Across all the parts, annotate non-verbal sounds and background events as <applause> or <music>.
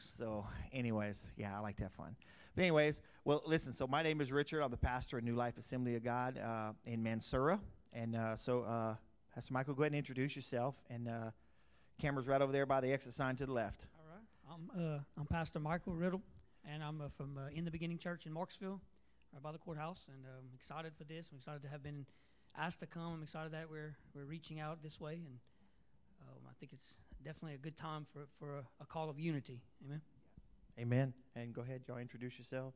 So, anyways, yeah, I like to have fun. But, anyways, well, listen. So, my name is Richard. I'm the pastor of New Life Assembly of God uh, in Mansura. And uh, so, uh, Pastor Michael, go ahead and introduce yourself. And uh, camera's right over there by the exit sign to the left. All right. I'm uh, I'm Pastor Michael Riddle, and I'm uh, from uh, In the Beginning Church in Marksville, right by the courthouse. And I'm excited for this. I'm excited to have been asked to come. I'm excited that we're we're reaching out this way, and um, I think it's definitely a good time for for a, a call of unity. Amen. Amen. And go ahead, y'all introduce yourself.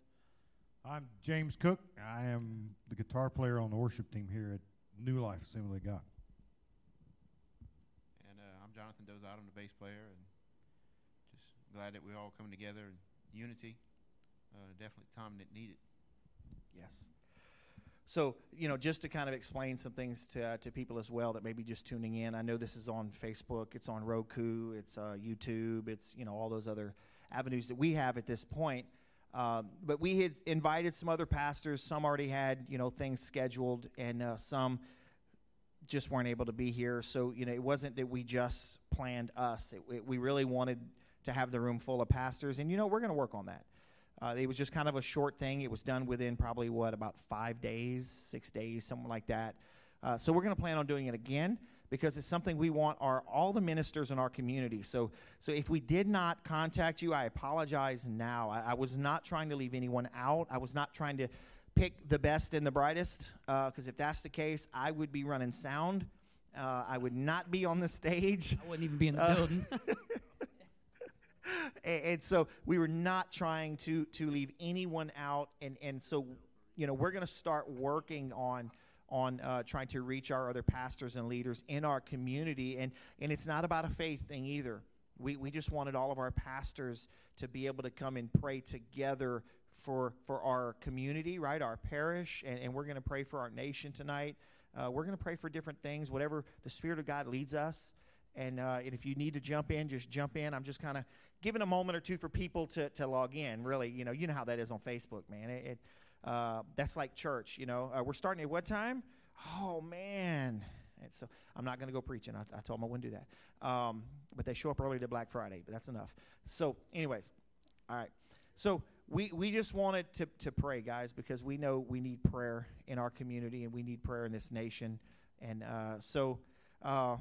I'm James Cook. I am the guitar player on the worship team here at New Life Assembly of God. And uh, I'm Jonathan Dozado. I'm the bass player, and just glad that we're all coming together in unity. Uh, definitely time that needed. Yes. So, you know, just to kind of explain some things to, uh, to people as well that may be just tuning in. I know this is on Facebook, it's on Roku, it's uh, YouTube, it's, you know, all those other avenues that we have at this point. Um, but we had invited some other pastors. Some already had, you know, things scheduled, and uh, some just weren't able to be here. So, you know, it wasn't that we just planned us. It, it, we really wanted to have the room full of pastors, and you know, we're going to work on that. Uh, it was just kind of a short thing. It was done within probably what about five days, six days, something like that. Uh, so we're going to plan on doing it again because it's something we want our all the ministers in our community. So so if we did not contact you, I apologize now. I, I was not trying to leave anyone out. I was not trying to pick the best and the brightest because uh, if that's the case, I would be running sound. Uh, I would not be on the stage. I wouldn't even be in the Uh, building. <laughs> <laughs> and, and so we were not trying to to leave anyone out and and so you know we're going to start working on on uh, trying to reach our other pastors and leaders in our community and and it's not about a faith thing either. We we just wanted all of our pastors to be able to come and pray together for for our community right our parish and, and we're going to pray for our nation tonight. Uh, we're going to pray for different things whatever the spirit of god leads us and, uh, and if you need to jump in, just jump in. I'm just kind of giving a moment or two for people to, to log in. Really, you know, you know how that is on Facebook, man. It, it uh, that's like church. You know, uh, we're starting at what time? Oh man. And so I'm not going to go preaching. I, I told them I wouldn't do that. Um, but they show up early to Black Friday. But that's enough. So, anyways, all right. So we, we just wanted to, to pray, guys, because we know we need prayer in our community and we need prayer in this nation. And uh, so. Uh,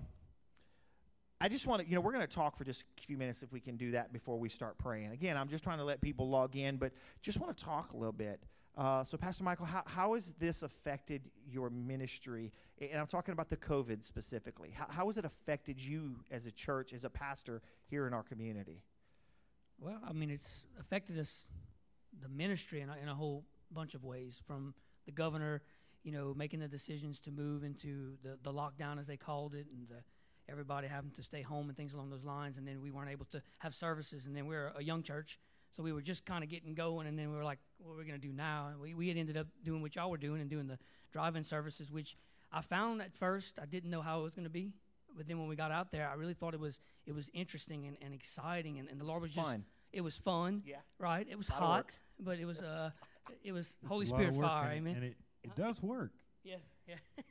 I just want to, you know, we're going to talk for just a few minutes if we can do that before we start praying. Again, I'm just trying to let people log in, but just want to talk a little bit. Uh, so, Pastor Michael, how, how has this affected your ministry? And I'm talking about the COVID specifically. How, how has it affected you as a church, as a pastor here in our community? Well, I mean, it's affected us, the ministry, in a, in a whole bunch of ways. From the governor, you know, making the decisions to move into the, the lockdown, as they called it, and the, everybody having to stay home and things along those lines. And then we weren't able to have services. And then we were a young church, so we were just kind of getting going. And then we were like, what are we going to do now? And we, we had ended up doing what y'all were doing and doing the drive-in services, which I found at first I didn't know how it was going to be. But then when we got out there, I really thought it was it was interesting and, and exciting, and, and the Lord was just fun. it was fun. Yeah. Right. It was Lot of work. hot, but it was uh it was It's Holy a lot of Spirit work, fire. and it- Amen. And it, it does work. Yes. Yeah. <laughs>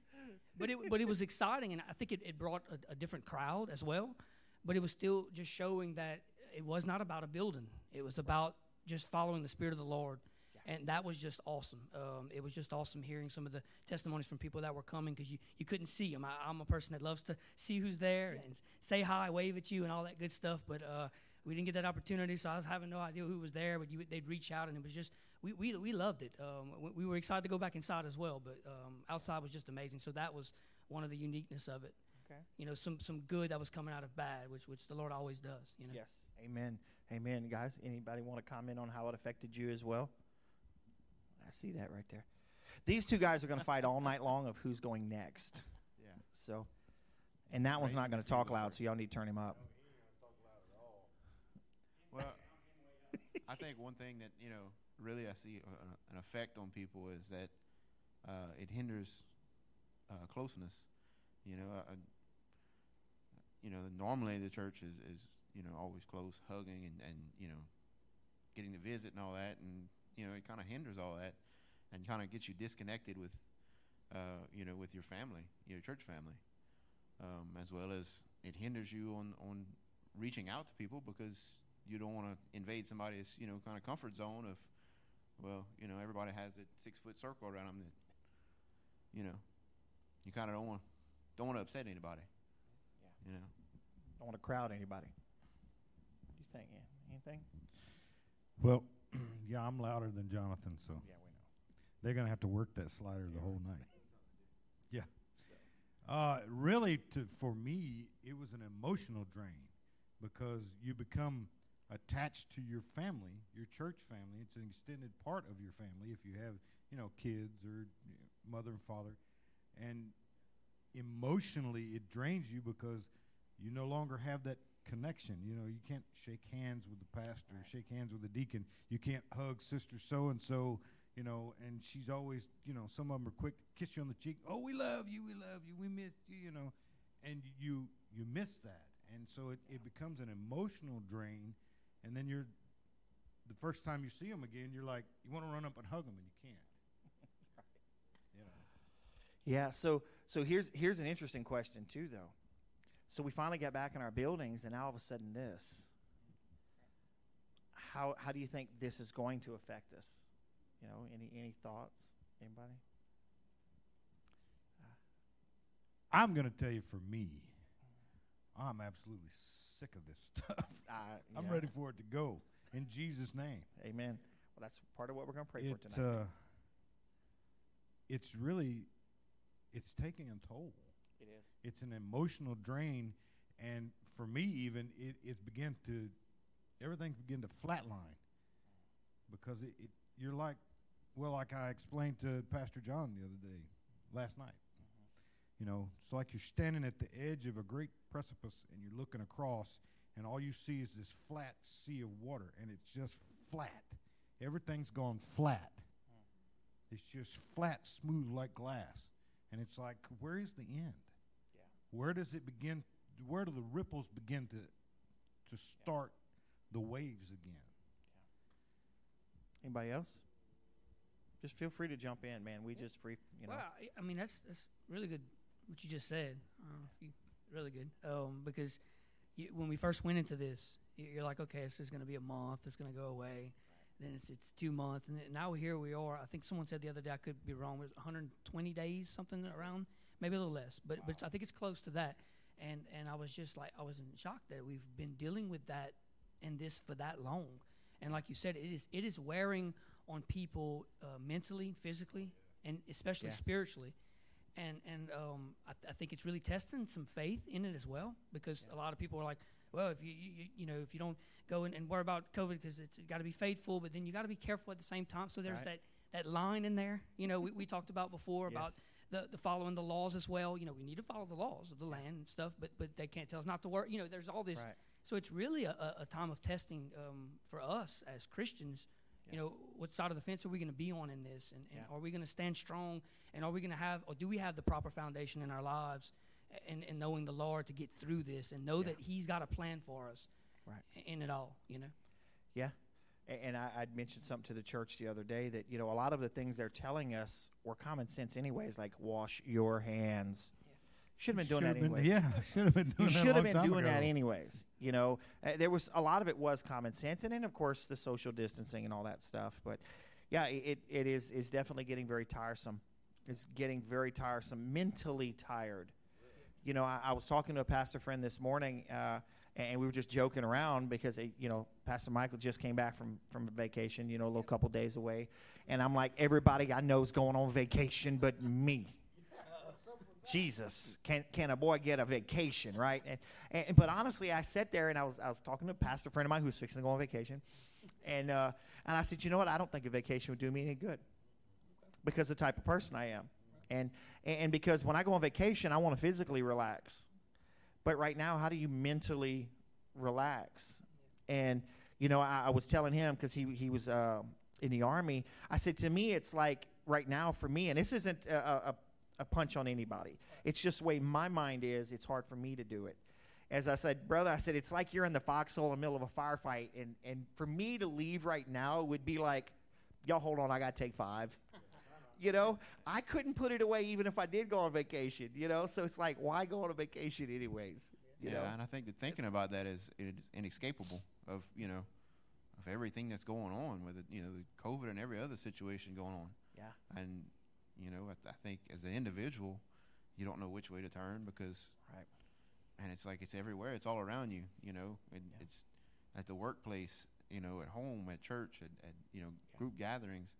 but it but it was exciting, and I think it, it brought a, a different crowd as well. But it was still just showing that it was not about a building. It was about just following the Spirit of the Lord. And that was just awesome. Um, it was just awesome hearing some of the testimonies from people that were coming because you, you couldn't see them. I, I'm a person that loves to see who's there and say hi, wave at you, and all that good stuff. But uh, we didn't get that opportunity, so I was having no idea who was there. But you, they'd reach out, and it was just we, we, we loved it. Um, we, we were excited to go back inside as well, but um, outside was just amazing. So that was one of the uniqueness of it. Okay. You know, some some good that was coming out of bad, which which the Lord always does. You know. Yes. Amen. Amen. Guys, anybody want to comment on how it affected you as well? I see that right there. These two guys are going to fight all night long of who's going next. Yeah. So, and that one's not going to talk loud, so y'all need to turn him up. <laughs> Well, I think one thing that you know really I see an effect on people is that uh, it hinders uh, closeness. You know, uh, you know, normally the church is, is you know always close, hugging and and you know, getting to visit and all that, and you know it kind of hinders all that, and kind of gets you disconnected with, uh, you know, with your family, your church family, um, as well as it hinders you on on reaching out to people because you don't want to invade somebody's you know kind of comfort zone of well you know everybody has a six foot circle around them that you know you kind of don't want don't want to upset anybody. Yeah. You know. Don't want to crowd anybody. What do you think? Ian? Anything? Well, <clears throat> yeah, I'm louder than Jonathan, so Yeah, we know. they're gonna have to work that slider the whole night. <laughs> Yeah. Uh, really, to for me, it was an emotional drain because you become attached to your family, your church family. It's an extended part of your family if you have, you know, kids or you know, mother and father, and emotionally it drains you because you no longer have that connection. You know, you can't shake hands with the pastor, shake hands with the deacon. You can't hug sister so and so. You know, and she's always, you know, some of them are quick to kiss you on the cheek. Oh, we love you, we love you, we miss you. You know, and you you miss that, and so it, it becomes an emotional drain. And then you're the first time you see them again, you're like, you want to run up and hug them, and you can't. <laughs> You know. Yeah. So so here's here's an interesting question too, though. So we finally got back in our buildings, and now all of a sudden this. How how do you think this is going to affect us? You know, any any thoughts? Anybody? I'm going to tell you for me, I'm absolutely sick of this <laughs> stuff. I'm yeah. ready for it to go in Jesus' name. Amen. Well, that's part of what we're going to pray It, for tonight. uh, it's really, it's taking a toll. it is. It's an emotional drain, and for me, even it, it's began to, everything began to flatline because it, it, you're like, well, like I explained to Pastor John the other day, last night. You know, it's like you're standing at the edge of a great precipice and you're looking across, and all you see is this flat sea of water, and it's just flat. Everything's gone flat. It's just flat, smooth like glass. And it's like, where is the end? Yeah. Where does it begin? Where do the ripples begin to to start the waves again? Anybody else? Just feel free to jump in, man. We just free, you know. Well, I- I mean that's that's really good what you just said. Uh, if you, really good um, because you, when we first went into this, you- you're like, okay, this is going to be a month. It's going to go away. Then it's it's two months, and now here we are. I think someone said the other day, I could be wrong. It was 120 days, something around, maybe a little less, but but I think it's close to that. And and I was just like, I was in shock that we've been dealing with that and this for that long. And like you said, it is it is wearing on people uh, mentally, physically, and especially Yeah. spiritually. And and um, I, th- I think it's really testing some faith in it as well because a lot of people are like, well, if you you, you- know if you don't go and, and worry about COVID because it's got to be faithful, but then you got to be careful at the same time. So there's Right. that that line in there. You know, we, we <laughs> talked about before about the, the following the laws as well. You know, we need to follow the laws of the land and stuff, but but they can't tell us not to work. You know, there's all this. Right. So it's really a, a, a time of testing um, for us as Christians. You know, what side of the fence are we going to be on in this, and, and Yeah. are we going to stand strong, and are we going to have, or do we have the proper foundation in our lives, and, and knowing the Lord to get through this, and know Yeah. that He's got a plan for us, Right. in it all. You know. Yeah. And I, I'd mentioned something to the church the other day that, you know, a lot of the things they're telling us were common sense anyways, like wash your hands. Should have been doing that Should've been- anyways. yeah, <laughs> should have been You doing that. a should have been doing that anyways. You know, uh, there was a lot of it was common sense, and then of course the social distancing and all that stuff. But yeah, it, it is is definitely getting very tiresome. It's getting very tiresome, mentally tired. You know, I, I was talking to a pastor friend this morning, uh, and we were just joking around because uh, you know Pastor Michael just came back from from a vacation. You know, a little couple days away, and I'm like, everybody I know is going on vacation, but me. Jesus, can can a boy get a vacation, right? And, and but honestly, I sat there and I was I was talking to a pastor friend of mine who was fixing to go on vacation, and uh, and I said, you know what? I don't think a vacation would do me any good because the type of person I am, and and because when I go on vacation, I want to physically relax, but right now, how do you mentally relax? And you know, I, I was telling him because he he was uh, in the army. I said to me, it's like right now for me, and this isn't a, a, a punch on anybody. It's just the way my mind is. It's hard for me to do it. As I said, brother, I said it's like you're in the foxhole in the middle of a firefight, and and for me to leave right now would be like, y'all hold on, I gotta take five. <laughs> You know, I couldn't put it away even if I did go on vacation. You know, so it's like, why go on a vacation anyways? You yeah, know? and I think that thinking about that is it is inescapable. of you know of everything that's going on with it, you know the COVID and every other situation going on. Yeah. And you know, I, th- I think as an individual, you don't know which way to turn because Right. and it's like it's everywhere. It's all around you. You know, it, Yeah. it's at the workplace. You know, at home, at church, at, at you know group gatherings.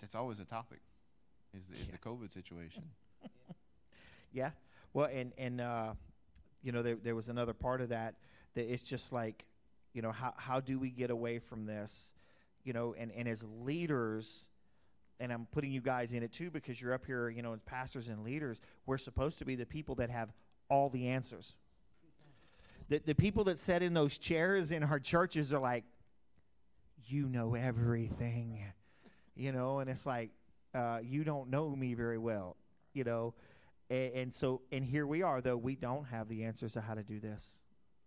That's always a topic. Is the, is Yeah. the COVID situation? <laughs> Yeah. Well, and and uh, you know there there was another part of that that it's just like, you know, how how do we get away from this? You know, and and as leaders, and I'm putting you guys in it too because you're up here, you know, as pastors and leaders, we're supposed to be the people that have all the answers. The the people that sit in those chairs in our churches are like, you know everything, you know, and it's like, uh, you don't know me very well, you know? And, and so and here we are though we don't have the answers to how to do this.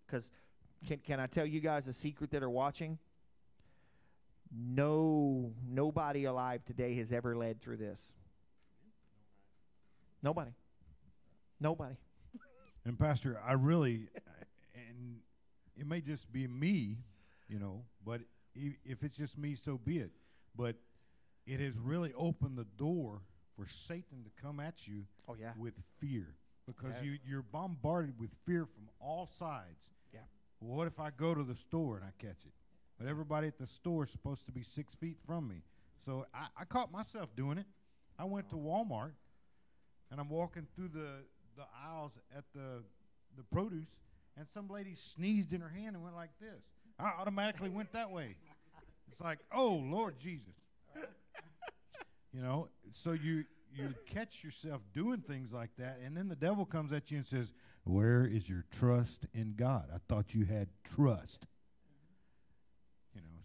Because can, can i tell you guys a secret that are watching no nobody alive today has ever led through this nobody nobody And Pastor, I really, and it may just be me, you know, but if it's just me, so be it. But it has really opened the door for Satan to come at you oh yeah with fear because Yes. you, you're bombarded with fear from all sides. Yeah. What if I go to the store and I catch it? But everybody at the store is supposed to be six feet from me. So I, I caught myself doing it. I went to Walmart and I'm walking through the, the aisles at the, the produce, and some lady sneezed in her hand and went like this. I automatically went that way. It's like, oh, Lord Jesus. You know, so you you catch yourself doing things like that, and then the devil comes at you and says, "Where is your trust in God? I thought you had trust."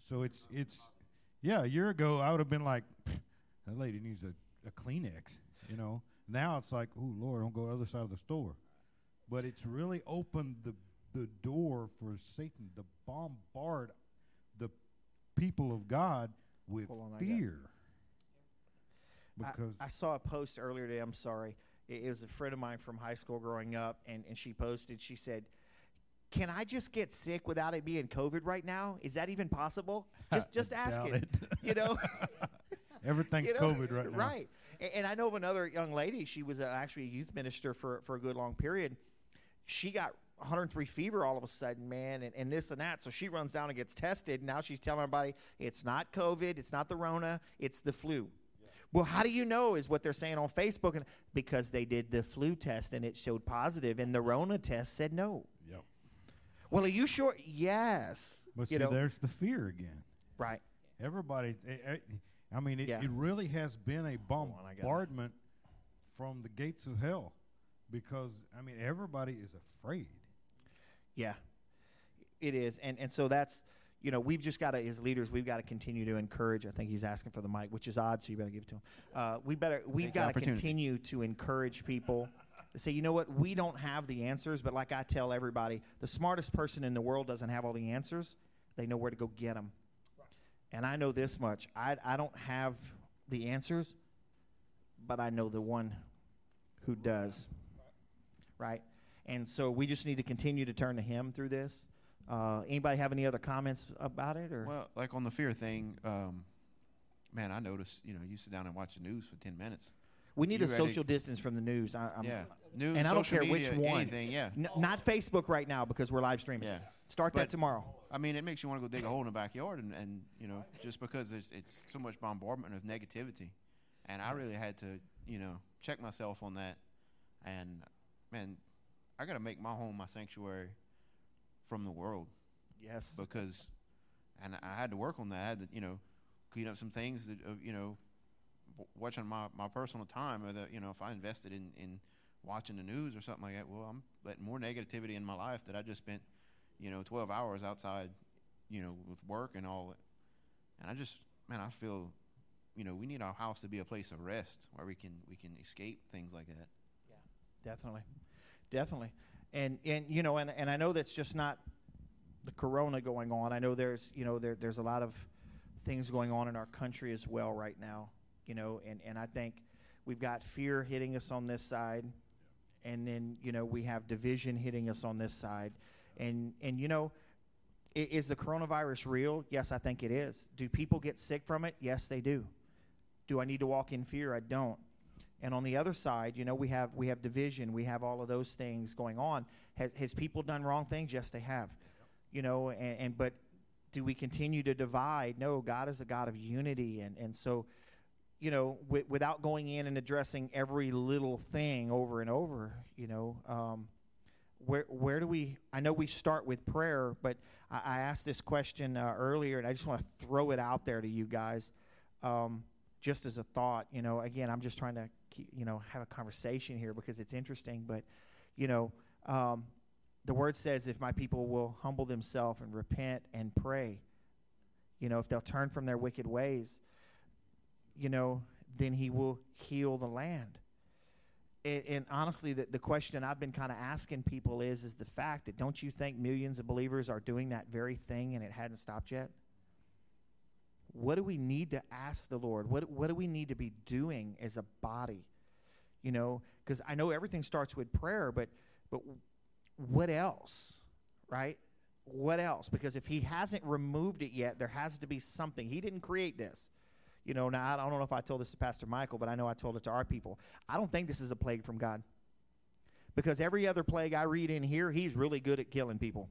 So it's it's yeah. A year ago, I would have been like, "That lady needs a, a Kleenex." You know, now it's like, "Oh Lord, don't go to the other side of the store." But it's really opened the the door for Satan to bombard the people of God with on, fear. I- Because I, saw a post earlier today. I'm sorry. It, it was a friend of mine from high school growing up, and, and she posted, she said, Can I just get sick without it being COVID right now? Is that even possible? <laughs> Just just I ask doubt it. <laughs> You know? <laughs> Everything's You know, COVID right now. Right. A- And I know of another young lady. She was uh, actually a youth minister for, for a good long period. She got 103 fever all of a sudden, man, and, and this and that. So she runs down and gets tested. Now she's telling everybody it's not COVID, it's not the Rona, it's the flu. Well, how do you know? Is what they're saying on Facebook, and because they did the flu test and it showed positive, and the Rona test said no. Well, are you sure? Yes. But you see, know, there's the fear again. right. Everybody, eh, eh, I mean, it, Yeah. it really has been a on, I got it. bombardment from the gates of hell because, I mean, everybody is afraid. Yeah, it is, and and so that's you know we've just got to as leaders we've got to continue to encourage. I think he's asking for the mic, which is odd, so you better give it to him. Uh, we better we've got to continue to encourage people say, you know what, we don't have the answers, but like I tell everybody, the smartest person in the world doesn't have all the answers. They know where to go get them. And I know this much: I I don't have the answers, but I know the one who does. Right. And so we just need to continue to turn to Him through this. Uh, anybody have any other comments about it, or Well, like on the fear thing, um, man, I noticed. You know, you sit down and watch the news for ten minutes. We need you a social distance from the news? I, I'm, yeah, news, and I don't care which one. anything. Yeah, N- not Facebook right now because we're live streaming. yeah. Start that tomorrow. I mean, it makes you want to go dig a hole in the backyard, and, and you know, just because there's it's so much bombardment of negativity, and I really had to, you know, check myself on that, and man, I got to make my home my sanctuary from the world Yes. because, and I had to work on that. I had to, you know, clean up some things that, uh, you know, watching my, my personal time, or that you know, if I invested in in watching the news or something like that, well, I'm letting more negativity in my life that I just spent, you know, 12 hours outside, you know, with work and all. And I just, man, I feel, you know, we need our house to be a place of rest where we can we can escape things like that. Yeah, definitely, definitely, and and you know, and and I know that's just not the corona going on. I know there's you know there there's a lot of things going on in our country as well right now. You know, and and I think we've got fear hitting us on this side, and then you know we have division hitting us on this side, and and you know. Is the coronavirus real? Yes, I think it is. Do people get sick from it? Yes, they do. Do I need to walk in fear? I don't. And on the other side, you know, we have we have division, we have all of those things going on. Has has people done wrong things? Yes, they have. You know, and, and but do we continue to divide? No, God is a God of unity, and and so, you know, wi- without going in and addressing every little thing over and over, you know, um, where where do we? I know we start with prayer, but I, I asked this question uh, earlier, and I just want to throw it out there to you guys, um, just as a thought. You know, again, I'm just trying to keep, you know have a conversation here because it's interesting, but you know. Um, the word says, if my people will humble themselves and repent and pray, you know, if they'll turn from their wicked ways, you know, then he will heal the land. And, and honestly, the, the question I've been kind of asking people is, is the fact that don't you think millions of believers are doing that very thing and it hadn't stopped yet? What do we need to ask the Lord? What, what do we need to be doing as a body? You know, because I know everything starts with prayer, but but what else, right? What else? Because if he hasn't removed it yet, there has to be something. He didn't create this. You know, now I don't know if I told this to Pastor Michael, but I know I told it to our people. I don't think this is a plague from God. Because every other plague I read in here, he's really good at killing people.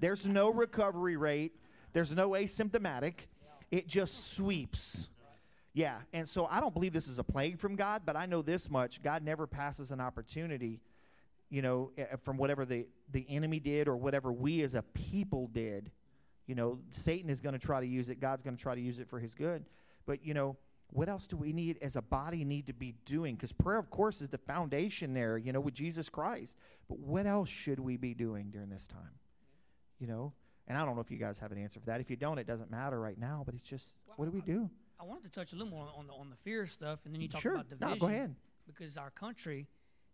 There's no recovery rate, there's no asymptomatic. It just sweeps. Yeah, and so I don't believe this is a plague from God, but I know this much God never passes an opportunity you know, eh, from whatever the, the enemy did or whatever we as a people did. You know, Satan is going to try to use it. God's going to try to use it for his good. But, you know, what else do we need as a body need to be doing? Because prayer, of course, is the foundation there, you know, with Jesus Christ. But what else should we be doing during this time? You know? And I don't know if you guys have an answer for that. If you don't, it doesn't matter right now. But it's just, what do we do? I wanted to touch a little more on the on the fear stuff, and then you talk Sure. about No, division. go ahead. Because our country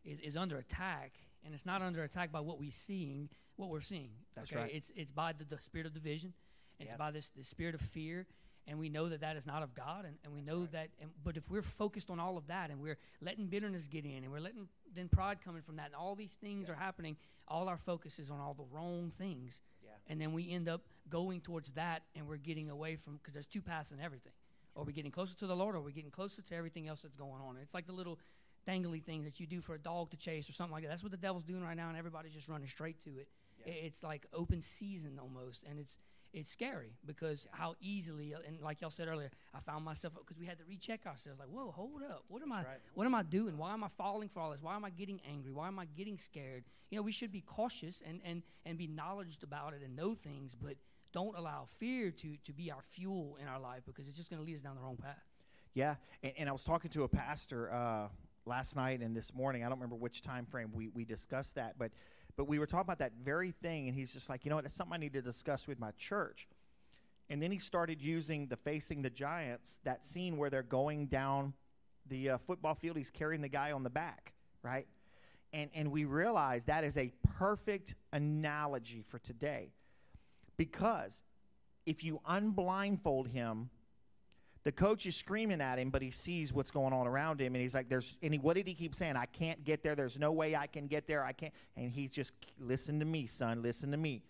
is, is under attack, and it's not under attack by what we're seeing, what we're seeing. That's okay? right. It's it's by the, the spirit of division. It's Yes. by this the spirit of fear, and we know that that is not of God, and, and we know that. And, but if we're focused on all of that, and we're letting bitterness get in, and we're letting then pride coming from that, and all these things are happening, all our focus is on all the wrong things, Yeah. and then we end up going towards that, and we're getting away from because there's two paths in everything. Or we're getting closer to the Lord, or we're getting closer to everything else that's going on. It's like the little dangly thing that you do for a dog to chase or something like that. That's what the devil's doing right now, and everybody's just running straight to it. I- It's like open season almost, and it's it's scary because how easily and like y'all said earlier, I found myself because we had to recheck ourselves. Like, whoa, hold up, what am I? right. What am I doing? Why am I falling for all this? Why am I getting angry? Why am I getting scared? You know, we should be cautious and and and be knowledgeable about it and know things, but don't allow fear to to be our fuel in our life because it's just going to lead us down the wrong path. Yeah, and, and I was talking to a pastor uh, last night and this morning. I don't remember which time frame we, we discussed that, but but we were talking about that very thing, and he's just like, you know what, it's something I need to discuss with my church. And then he started using the facing the giants, that scene where they're going down the uh, football field. He's carrying the guy on the back, right? And and we realized that is a perfect analogy for today, because if you unblindfold him the coach is screaming at him, but he sees what's going on around him, and he's like, "There's." He, what did he keep saying? I can't get there. There's no way I can get there. I can't. And he's just, listen to me, son. Listen to me.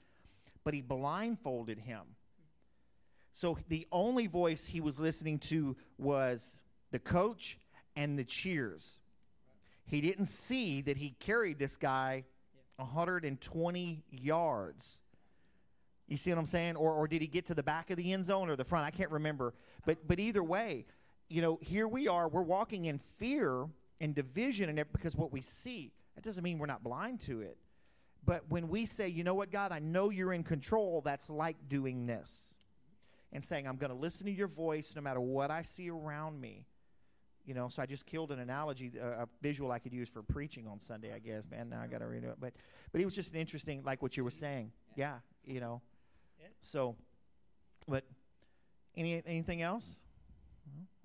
But he blindfolded him. So the only voice he was listening to was the coach and the cheers. He didn't see that he carried this guy 120 yards. You see what I'm saying? Or, or did he get to the back of the end zone or the front? I can't remember. But but either way, you know, here we are. We're walking in fear and division, and it, because what we see. That doesn't mean we're not blind to it. But when we say, you know what, God, I know you're in control, that's like doing this, and saying, I'm going to listen to your voice no matter what I see around me. You know, so I just killed an analogy, uh, a visual I could use for preaching on Sunday, I guess. Man, now I got to read it. But, but it was just an interesting, like what you were saying. Yeah, you know. So, but any anything else?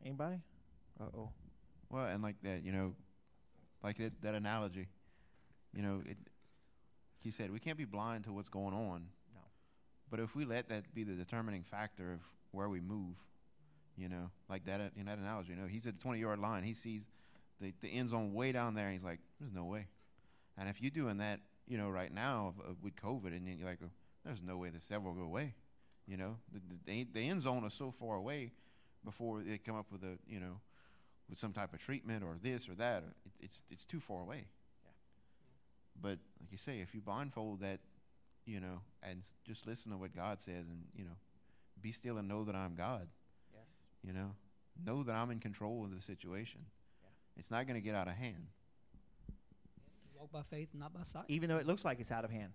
Anybody? Uh oh. Well, and like that, you know, like that, that analogy, you know, it, he said we can't be blind to what's going on. No. But if we let that be the determining factor of where we move, you know, like that in that analogy, you know, he's at the 20 yard line. He sees the, the end zone way down there. And he's like, there's no way. And if you're doing that, you know, right now uh, with COVID, and you're like, there's no way the seven will go away. You know, the, the, the end zone is so far away before they come up with a, you know, with some type of treatment or this or that. It, it's, it's too far away. Yeah. But like you say, if you blindfold that, you know, and just listen to what God says and, you know, be still and know that I'm God, Yes. you know, know that I'm in control of the situation. Yeah. It's not going to get out of hand. Walk by faith, not by sight. even though it looks like it's out of hand.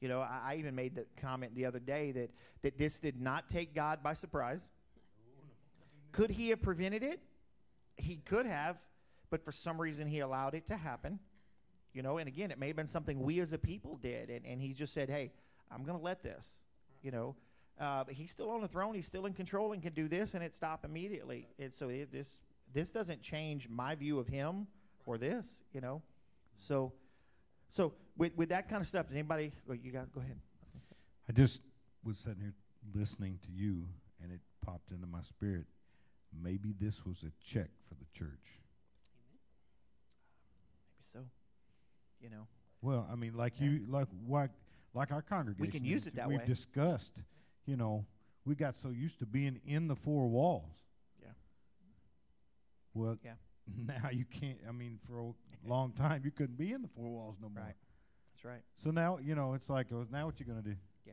You know, I, I even made the comment the other day that, that this did not take God by surprise. Could he have prevented it? He could have, but for some reason he allowed it to happen. You know, and again, it may have been something we as a people did, and, and he just said, hey, I'm going to let this, you know. Uh, but he's still on the throne. He's still in control and can do this, and it stop immediately. And so it, this this doesn't change my view of him or this, you know. So, so with, with that kind of stuff, does anybody? Well, you guys go ahead. I just was sitting here listening to you, and it popped into my spirit. Maybe this was a check for the church. Maybe so. You know, Well, I mean, like Yeah. you, like like like our congregation. We can use it that We've way. discussed. You know, we got so used to being in the four walls. Yeah. Well, Yeah. <laughs> now you can't. I mean, for a long time, you couldn't be in the four walls no more. Right. that's right. So now, you know, it's like, now what you going to do? Yeah.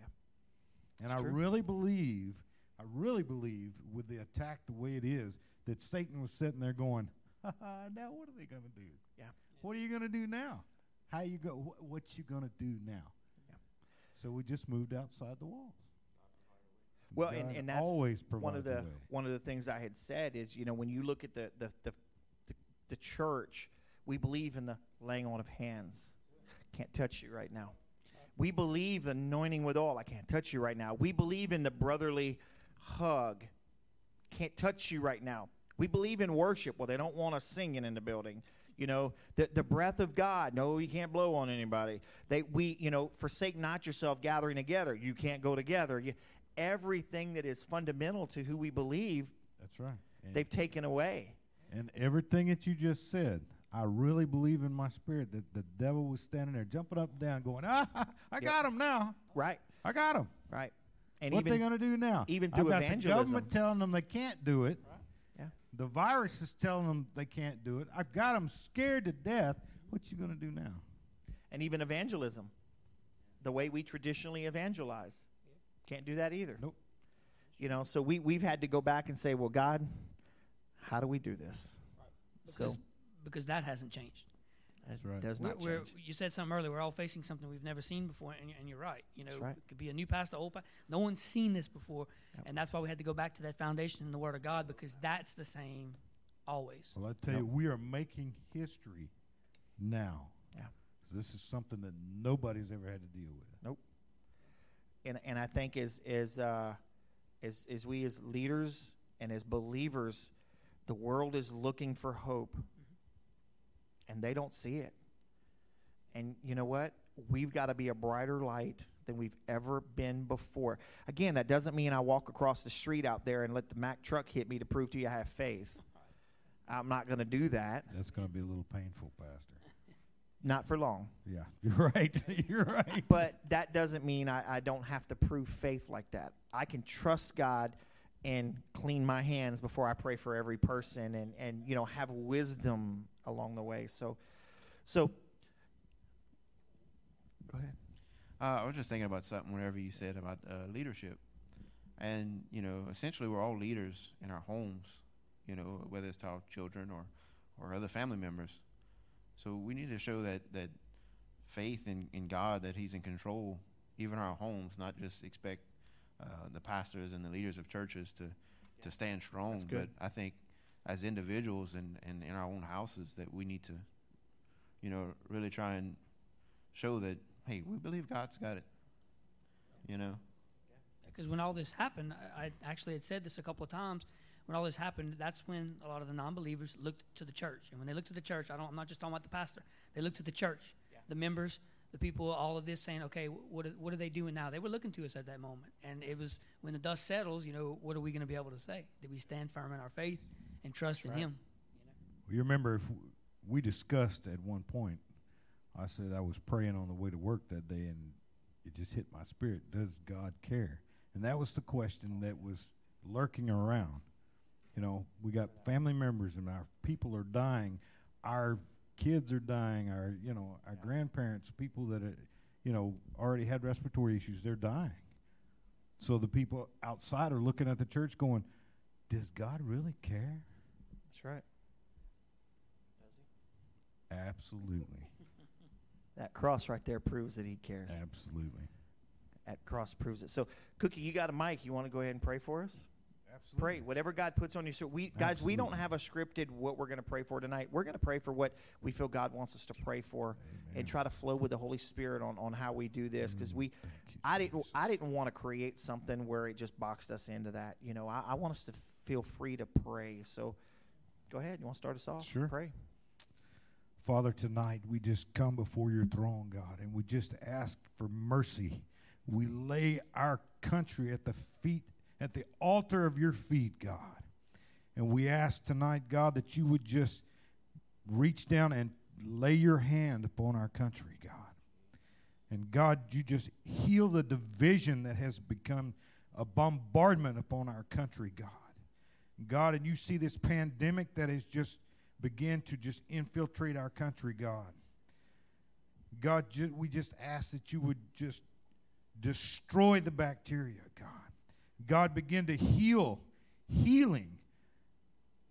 And It's I true. really believe, I really believe with the attack the way it is, that Satan was sitting there going, <laughs> now what are they going to do? Yeah. What are you going to do now? How you go, wh- what you going to do now? Yeah. So we just moved outside the walls. Well, and, God and that's always one of the way. one of the things I had said is you know when you look at the the, the the church, we believe in the laying on of hands. Can't touch you right now. We believe the anointing with oil. I can't touch you right now. We believe in the brotherly hug. Can't touch you right now. We believe in worship. Well, they don't want us singing in the building. You know, the, the breath of God. No, you can't blow on anybody. They we, you know, forsake not yourself gathering together. You can't go together. You, everything that is fundamental to who we believe, That's right. And, they've taken away. And everything that you just said, I really believe in my spirit that the devil was standing there jumping up and down going, ah, I Yep. got him now. Right. I got him. Right. And what they even going to do now? even I've through got the government telling them they can't do it. Yeah. The virus is telling them they can't do it. I've got them scared to death. What you going to do now? and even evangelism, the way we traditionally evangelize, can't do that either. Nope. You know, so we we've had to go back and say, well, God, how do we do this? because so because that hasn't changed. that right. does We're, not we're, change. you said something earlier. We're all facing something we've never seen before, and, you- and you're right. You know, right. it could be a new pastor, old pastor. No one's seen this before, Yep. and that's why we had to go back to that foundation in the Word of God because that's the same always. Well, I tell you, we are making history now. Yeah. 'Cause This is something that nobody's ever had to deal with. Nope. And and I think as as uh, as as we as leaders and as believers, the world is looking for hope, mm-hmm. and they don't see it. And you know what? We've got to be a brighter light than we've ever been before. Again, that doesn't mean I walk across the street out there and let the Mack truck hit me to prove to you I have faith. I'm not going to do that. That's going to be a little painful, Pastor. <laughs> Not for long. Yeah, <laughs> you're right. <laughs> you're right. but that doesn't mean I, I don't have to prove faith like that. I can trust God and clean my hands before I pray for every person and, and you know have wisdom along the way. So so go ahead. Uh, I was just thinking about something whenever you said about uh, leadership, and you know, essentially, we're all leaders in our homes. You know, whether it's to our children or or other family members. So we need to show that that faith in, in God that He's in control, even our homes. Not just expect uh, the pastors and the leaders of churches to to stand strong. That's good. But I think as individuals and, and in our own houses that we need to, you know, really try and show that hey, we believe God's got it. You know, Because when all this happened, I, I actually had said this a couple of times. When all this happened, that's when a lot of the non-believers looked to the church. And when they looked to the church, I don't, I'm not just talking about the pastor. They looked to the church, Yeah. the members, the people, all of this, saying, "Okay, what are, what are they doing now?" They were looking to us at that moment, and it was when the dust settles. You know, what are we going to be able to say? Did we stand firm in our faith and trust in right. Him? You remember if we discussed at one point, I said I was praying on the way to work that day, and it just hit my spirit. Does God care? And that was the question that was lurking around. You know, we got family members and our people are dying. Our kids are dying. Our, you know, our grandparents, people that, are, you know, already had respiratory issues, they're dying. So the people outside are looking at the church going, does God really care? That's right. Does he? Absolutely. <laughs> That cross right there proves that he cares. Absolutely. That cross proves it. So, Cookie, you got a mic. You want to go ahead and pray for us? Absolutely. Pray whatever God puts on you. So we guys, we don't have a scripted what we're going to pray for tonight. We're going to pray for what we feel God wants us to pray for, Amen. and try to flow with the Holy Spirit on, on how we do this. Because Mm, we, you, I didn't, I didn't want to create something where it just boxed us into that. You know, I, I want us to feel free to pray. So, go ahead. You want to start us off? Sure. Pray. Father, tonight we just come before your throne, God, and we just ask for mercy. We lay our country at the feet, at the altar of your feet, God. And we ask tonight, God, that you would just reach down and lay your hand upon our country, God. And God, you just heal the division that has become a bombardment upon our country, God. God, and you see this pandemic that has just began to just infiltrate our country, God. God, we just ask that you would just destroy the bacteria, God. God, begin to heal, healing,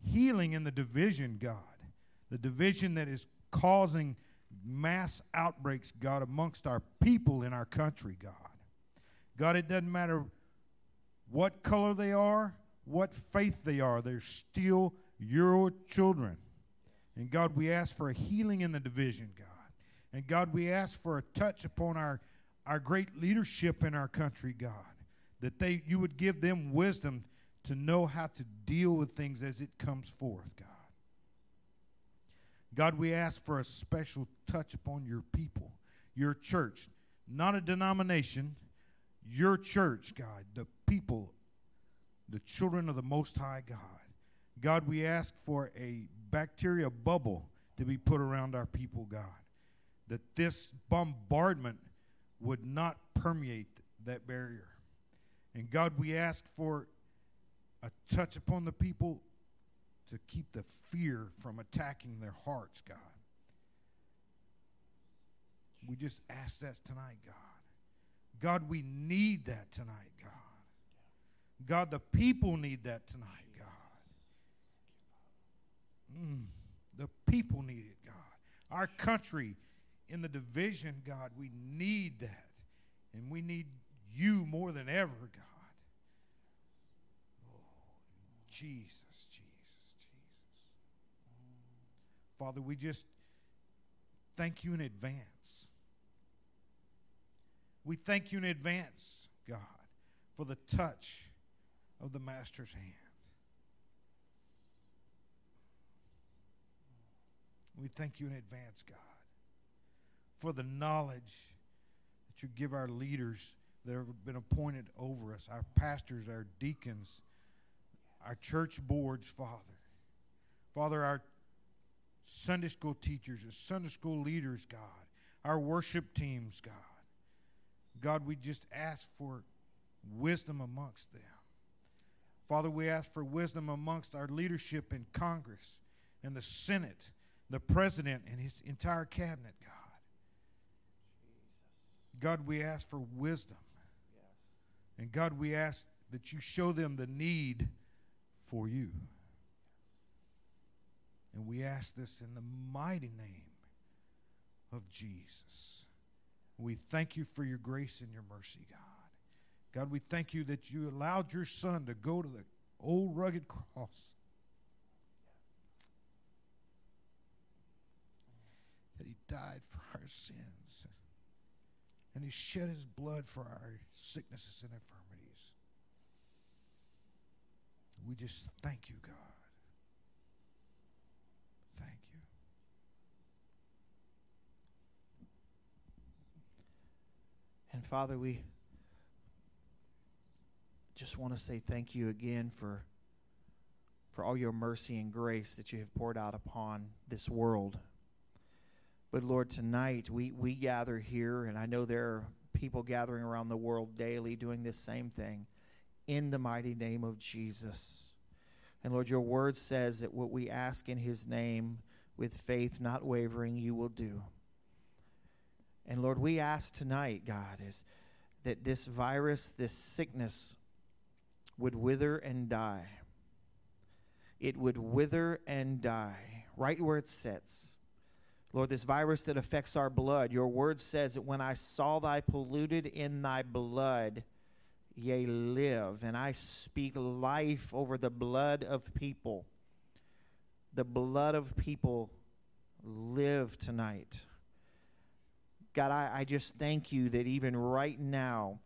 healing in the division, God. The division that is causing mass outbreaks, God, amongst our people in our country, God. God, it doesn't matter what color they are, what faith they are, they're still your children. And God, we ask for a healing in the division, God. And God, we ask for a touch upon our, our great leadership in our country, God. That they you would give them wisdom to know how to deal with things as it comes forth, God. God, we ask for a special touch upon your people, your church, not a denomination, your church, God, the people, the children of the Most High God. God, we ask for a bacteria bubble to be put around our people, God, that this bombardment would not permeate that barrier. And God, we ask for a touch upon the people to keep the fear from attacking their hearts, God. We just ask that tonight, God. God, we need that tonight, God. God, the people need that tonight, God. Mm, the people need it, God. Our country in the division, God, we need that. And we need you more than ever, God. Oh, Jesus, Jesus, Jesus. Father, we just thank you in advance. We thank you in advance, God, for the touch of the Master's hand. We thank you in advance, God, for the knowledge that you give our leaders that have been appointed over us, our pastors, our deacons, our church boards, Father. Father, our Sunday school teachers, our Sunday school leaders, God, our worship teams, God. God, we just ask for wisdom amongst them. Father, we ask for wisdom amongst our leadership in Congress and the Senate, the President and his entire cabinet, God. God, we ask for wisdom. And God, we ask that you show them the need for you. And we ask this in the mighty name of Jesus. We thank you for your grace and your mercy, God. God, we thank you that you allowed your son to go to the old rugged cross. That he died for our sins. And he shed his blood for our sicknesses and infirmities. We just thank you, God. Thank you. And Father, we just want to say thank you again for for all your mercy and grace that you have poured out upon this world. But Lord, tonight we, we gather here, and I know there are people gathering around the world daily doing this same thing in the mighty name of Jesus. And Lord, your word says that what we ask in his name with faith not wavering, you will do. And Lord, we ask tonight, God, is that this virus, this sickness would wither and die. It would wither and die right where it sits. Lord, this virus that affects our blood, your word says that when I saw thy polluted in thy blood, yea, live. And I speak life over the blood of people. The blood of people live tonight. God, I, I just thank you that even right now,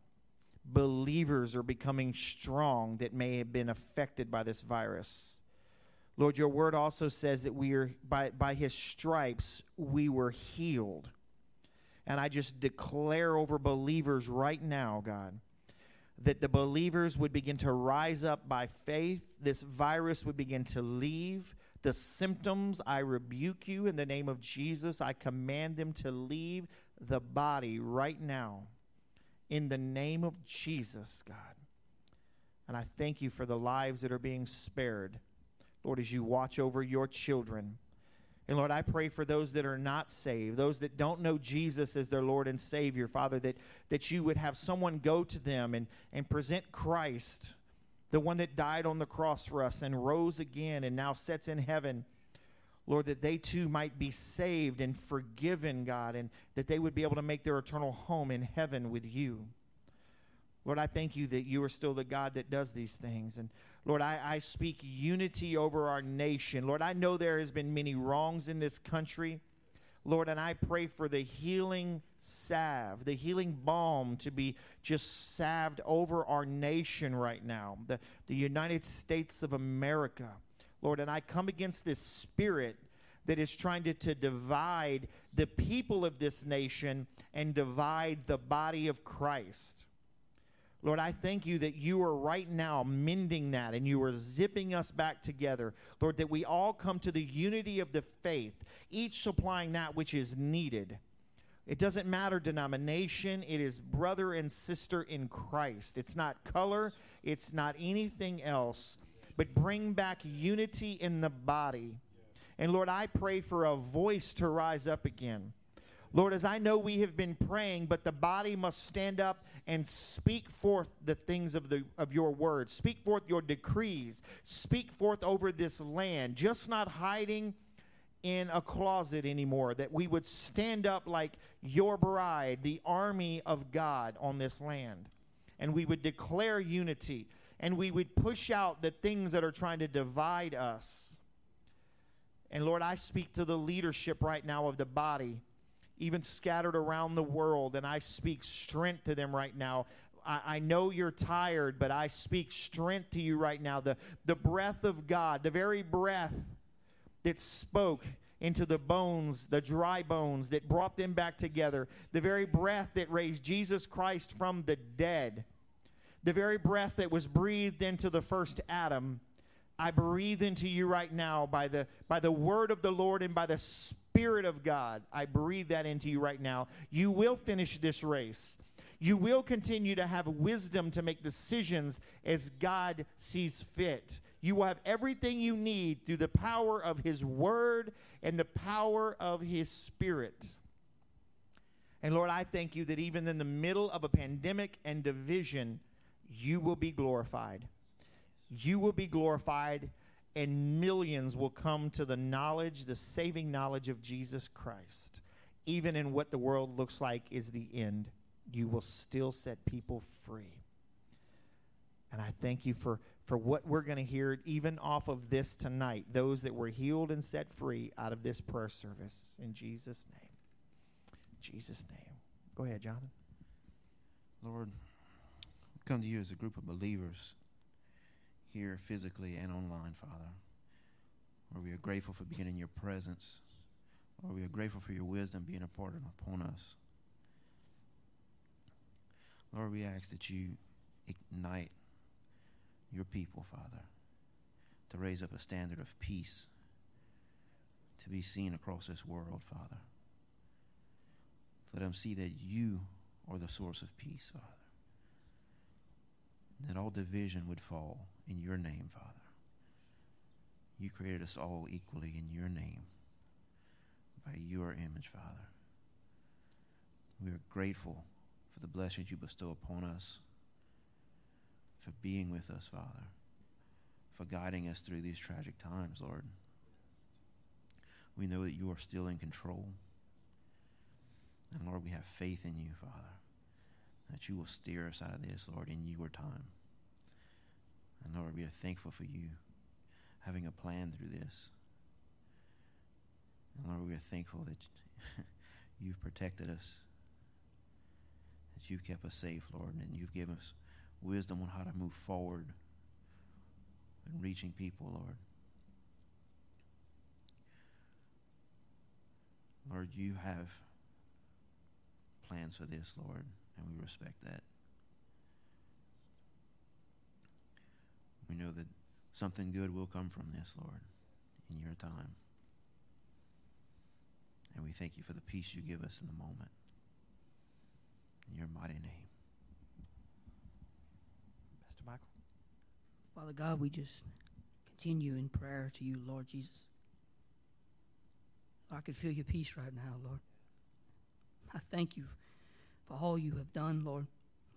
believers are becoming strong that may have been affected by this virus. Lord, your word also says that we are by, by his stripes we were healed. And I just declare over believers right now, God, that the believers would begin to rise up by faith. This virus would begin to leave. The symptoms, I rebuke you in the name of Jesus. I command them to leave the body right now in the name of Jesus, God. And I thank you for the lives that are being spared. Lord, as you watch over your children. And Lord, I pray for those that are not saved, those that don't know Jesus as their Lord and Savior, Father, that, that you would have someone go to them and, and present Christ, the one that died on the cross for us and rose again and now sits in heaven. Lord, that they too might be saved and forgiven, God, and that they would be able to make their eternal home in heaven with you. Lord, I thank you that you are still the God that does these things. And Lord, I, I speak unity over our nation. Lord, I know there has been many wrongs in this country. Lord, and I pray for the healing salve, the healing balm to be just salved over our nation right now, the, the United States of America. Lord, and I come against this spirit that is trying to, to divide the people of this nation and divide the body of Christ. Lord, I thank you that you are right now mending that and you are zipping us back together. Lord, that we all come to the unity of the faith, each supplying that which is needed. It doesn't matter denomination, it is brother and sister in Christ. It's not color, it's not anything else but bring back unity in the body. And Lord, I pray for a voice to rise up again. Lord, as I know we have been praying, but the body must stand up and speak forth the things of, the, of your word. Speak forth your decrees. Speak forth over this land, just not hiding in a closet anymore, that we would stand up like your bride, the army of God on this land, and we would declare unity and we would push out the things that are trying to divide us. And Lord, I speak to the leadership right now of the body, even scattered around the world, and I speak strength to them right now. I, know you're tired, but I speak strength to you right now. The, the breath of God, the very breath that spoke into the bones, the dry bones that brought them back together, the very breath that raised Jesus Christ from the dead the very breath that was breathed into the first Adam, I breathe into you right now by the, by the word of the Lord and by the Spirit of God. I breathe that into you right now. You will finish this race. You will continue to have wisdom to make decisions as God sees fit. You will have everything you need through the power of His Word and the power of His Spirit. And Lord, I thank you that even in the middle of a pandemic and division, you will be glorified. You will be glorified, and millions will come to the knowledge, the saving knowledge of Jesus Christ. Even in what the world looks like is the end, you will still set people free. And I thank you for, for what we're going to hear, even off of this tonight, those that were healed and set free out of this prayer service. In Jesus' name. In Jesus' name. Go ahead, Jonathan. Lord, come to you as a group of believers here physically and online, Father. Lord, we are grateful for being in your presence. Lord, we are grateful for your wisdom being a part of upon us. Lord, we ask that you ignite your people, Father, to raise up a standard of peace to be seen across this world, Father. Let them see that you are the source of peace, Father. That all division would fall in your name, Father. You created us all equally in your name, by your image, Father. We are grateful for the blessings you bestow upon us, for being with us, Father, for guiding us through these tragic times, Lord. We know that you are still in control. And Lord, we have faith in you, Father, that you will steer us out of this, Lord, in your time. And Lord, we are thankful for you having a plan through this. And Lord, we are thankful that <laughs> you've protected us, that you've kept us safe, Lord, and you've given us wisdom on how to move forward in reaching people, Lord. Lord, you have plans for this, Lord, and we respect that. We know that something good will come from this, Lord, in your time. And we thank you for the peace you give us in the moment. In your mighty name. Pastor Michael. Father God, we just continue in prayer to you, Lord Jesus. I can feel your peace right now, Lord. I thank you for all you have done, Lord.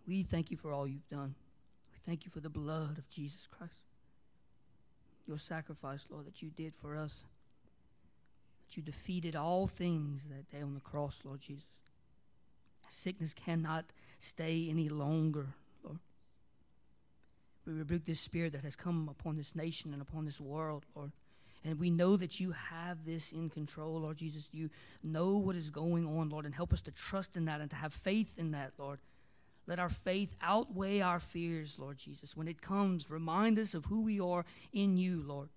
We thank you for all you've done. We thank you for the blood of Jesus Christ. Your sacrifice, Lord, that you did for us. That you defeated all things that day on the cross, Lord Jesus. Sickness cannot stay any longer, Lord. We rebuke this spirit that has come upon this nation and upon this world, Lord. And we know that you have this in control, Lord Jesus. You know what is going on, Lord, and help us to trust in that and to have faith in that, Lord. Let our faith outweigh our fears, Lord Jesus. When it comes, remind us of who we are in you, Lord.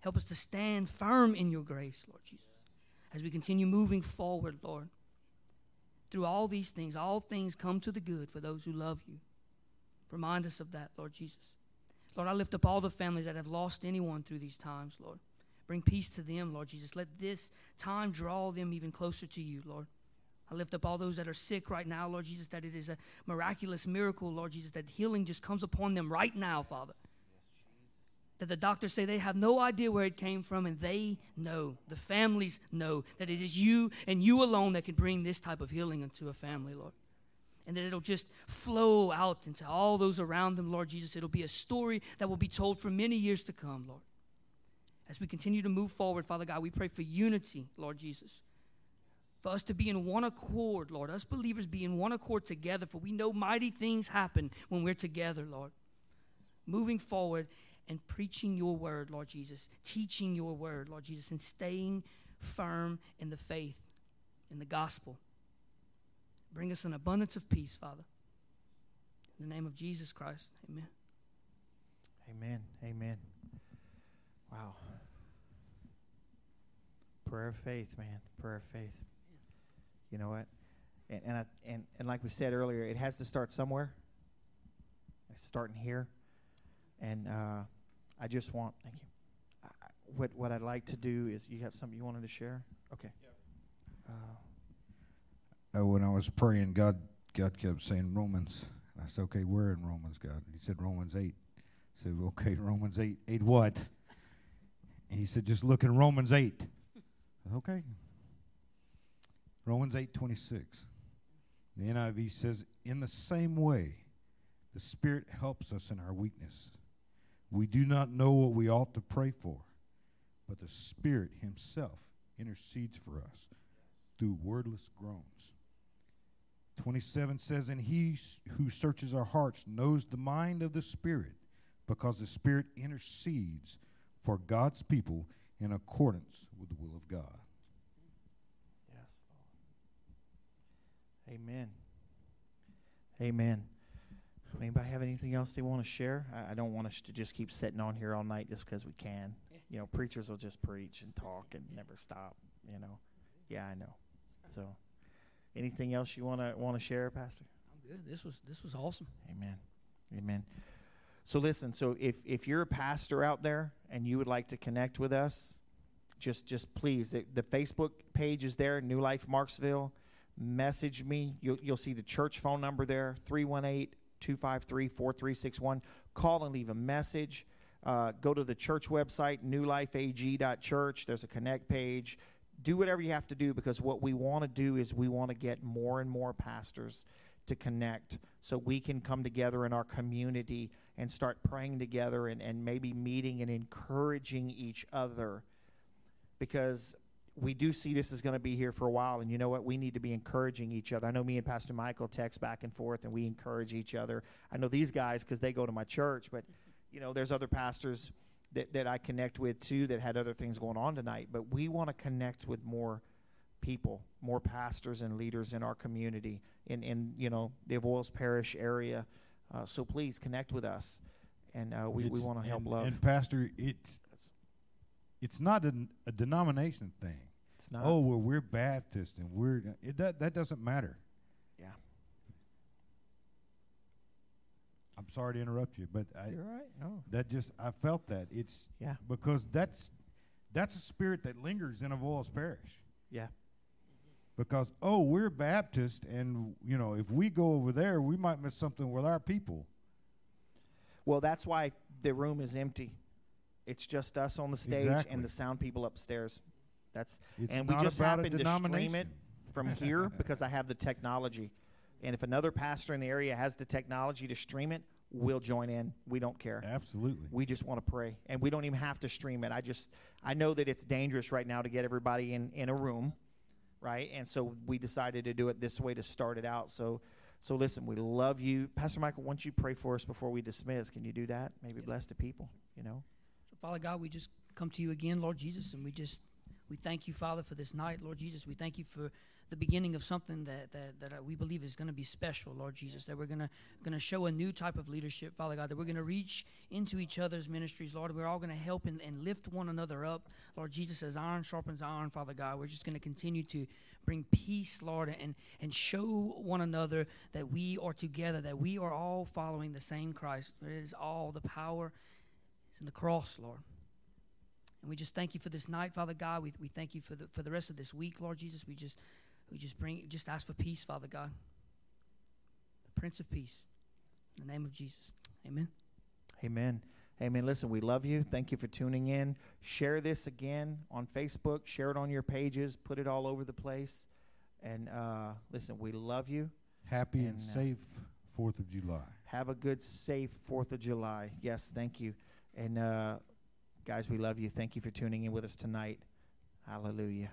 Help us to stand firm in your grace, Lord Jesus, as we continue moving forward, Lord. Through all these things, all things come to the good for those who love you. Remind us of that, Lord Jesus. Lord, I lift up all the families that have lost anyone through these times, Lord. Bring peace to them, Lord Jesus. Let this time draw them even closer to you, Lord. I lift up all those that are sick right now, Lord Jesus, that it is a miraculous miracle, Lord Jesus, that healing just comes upon them right now, Father. That the doctors say they have no idea where it came from, and they know, the families know, that it is you and you alone that can bring this type of healing into a family, Lord and that it'll just flow out into all those around them, Lord Jesus. It'll be a story that will be told for many years to come, Lord. As we continue to move forward, Father God, we pray for unity, Lord Jesus. For us to be in one accord, Lord. Us believers be in one accord together, for we know mighty things happen when we're together, Lord. Moving forward and preaching your word, Lord Jesus. Teaching your word, Lord Jesus, and staying firm in the faith, in the gospel. Bring us an abundance of peace, Father. In the name of Jesus Christ, amen. Amen. Amen. Wow. Prayer of faith, man. Prayer of faith. You know what? And and, I, and and like we said earlier, it has to start somewhere. It's starting here, and uh, I just want thank you. I, what what I'd like to do is you have something you wanted to share? Okay. Uh, uh, when I was praying, God God kept saying Romans. I said, okay, we're in Romans, God. He said Romans 8. I said, okay, <laughs> Romans 8. 8 what? And he said, just look in Romans 8. Said, okay. Romans 8, 26. The NIV says, in the same way, the Spirit helps us in our weakness. We do not know what we ought to pray for, but the Spirit Himself intercedes for us through wordless groans. 27 says, And he who searches our hearts knows the mind of the Spirit, because the Spirit intercedes for God's people in accordance with the will of God. Yes, Lord. Amen. Amen. Anybody have anything else they want to share? I, I don't want us to just keep sitting on here all night just because we can. You know, preachers will just preach and talk and never stop. You know. Yeah, I know. So. Anything else you want to want to share, Pastor? I'm good. This was this was awesome. Amen. Amen. So listen, so if if you're a pastor out there and you would like to connect with us, just just please the, the Facebook page is there, New Life Marksville. message me. You'll, you'll see the church phone number there 318 253 4361. Call and leave a message. Uh, go to the church website, newlifeag.church. There's a connect page. Do whatever you have to do because what we want to do is we want to get more and more pastors to connect so we can come together in our community and start praying together and, and maybe meeting and encouraging each other. Because we do see this is going to be here for a while and you know what? We need to be encouraging each other. I know me and pastor michael text back and forth and we encourage each other. I know these guys because they go to my church but you know there's other pastors that, that i connect with too that had other things going on tonight but we want to connect with more people more pastors and leaders in our community in, in you know the Avoyelles parish area uh, so please connect with us and uh, we, we want to help and, love And Pastor, it's it's not a, a denomination thing. it's not oh well, we're Baptist and we're it that that doesn't matter. yeah I'm sorry to interrupt you, but I, you're right no that just I felt that it's yeah because that's that's a spirit that lingers in a Avoyelles Parish. yeah Because oh, we're Baptist, and you know if we go over there, we might miss something with our people. Well, that's why the room is empty. It's just us on the stage Exactly. and the sound people upstairs. That's It's and we just about a happen to stream it from <laughs> here because I have the technology. And if another pastor in the area has the technology to stream it, we'll join in. We don't care. Absolutely. We just want to pray, and we don't even have to stream it. I just I know that it's dangerous right now to get everybody in in a room, right? And so we decided to do it this way to start it out. So so listen, we love you, Pastor Michael. Once you pray for us before we dismiss, can you do that? Maybe bless the people. You know. So, Father God, we just come to you again, Lord Jesus, and we just we thank you, Father, for this night, Lord Jesus. We thank you for the beginning of something that that, that uh, we believe is going to be special, Lord Jesus. That we're gonna gonna show a new type of leadership, Father God. That we're gonna reach into each other's ministries, Lord. We're all gonna help and, and lift one another up, Lord Jesus. As iron sharpens iron, Father God. We're just gonna continue to bring peace, Lord, and and show one another that we are together, that we are all following the same Christ. It is all the power is in the cross, Lord. And we just thank you for this night, Father God. We, we thank you for the for the rest of this week, Lord Jesus. We just we just bring just ask for peace, Father God. The Prince of Peace. In the name of Jesus. Amen. Amen. Amen. Listen, we love you. Thank you for tuning in. Share this again on Facebook. Share it on your pages. Put it all over the place. And uh, listen, we love you. Happy and, And, uh, safe Fourth of July. Have a good, safe Fourth of July. Yes, thank you. And uh, guys, we love you. Thank you for tuning in with us tonight. Hallelujah.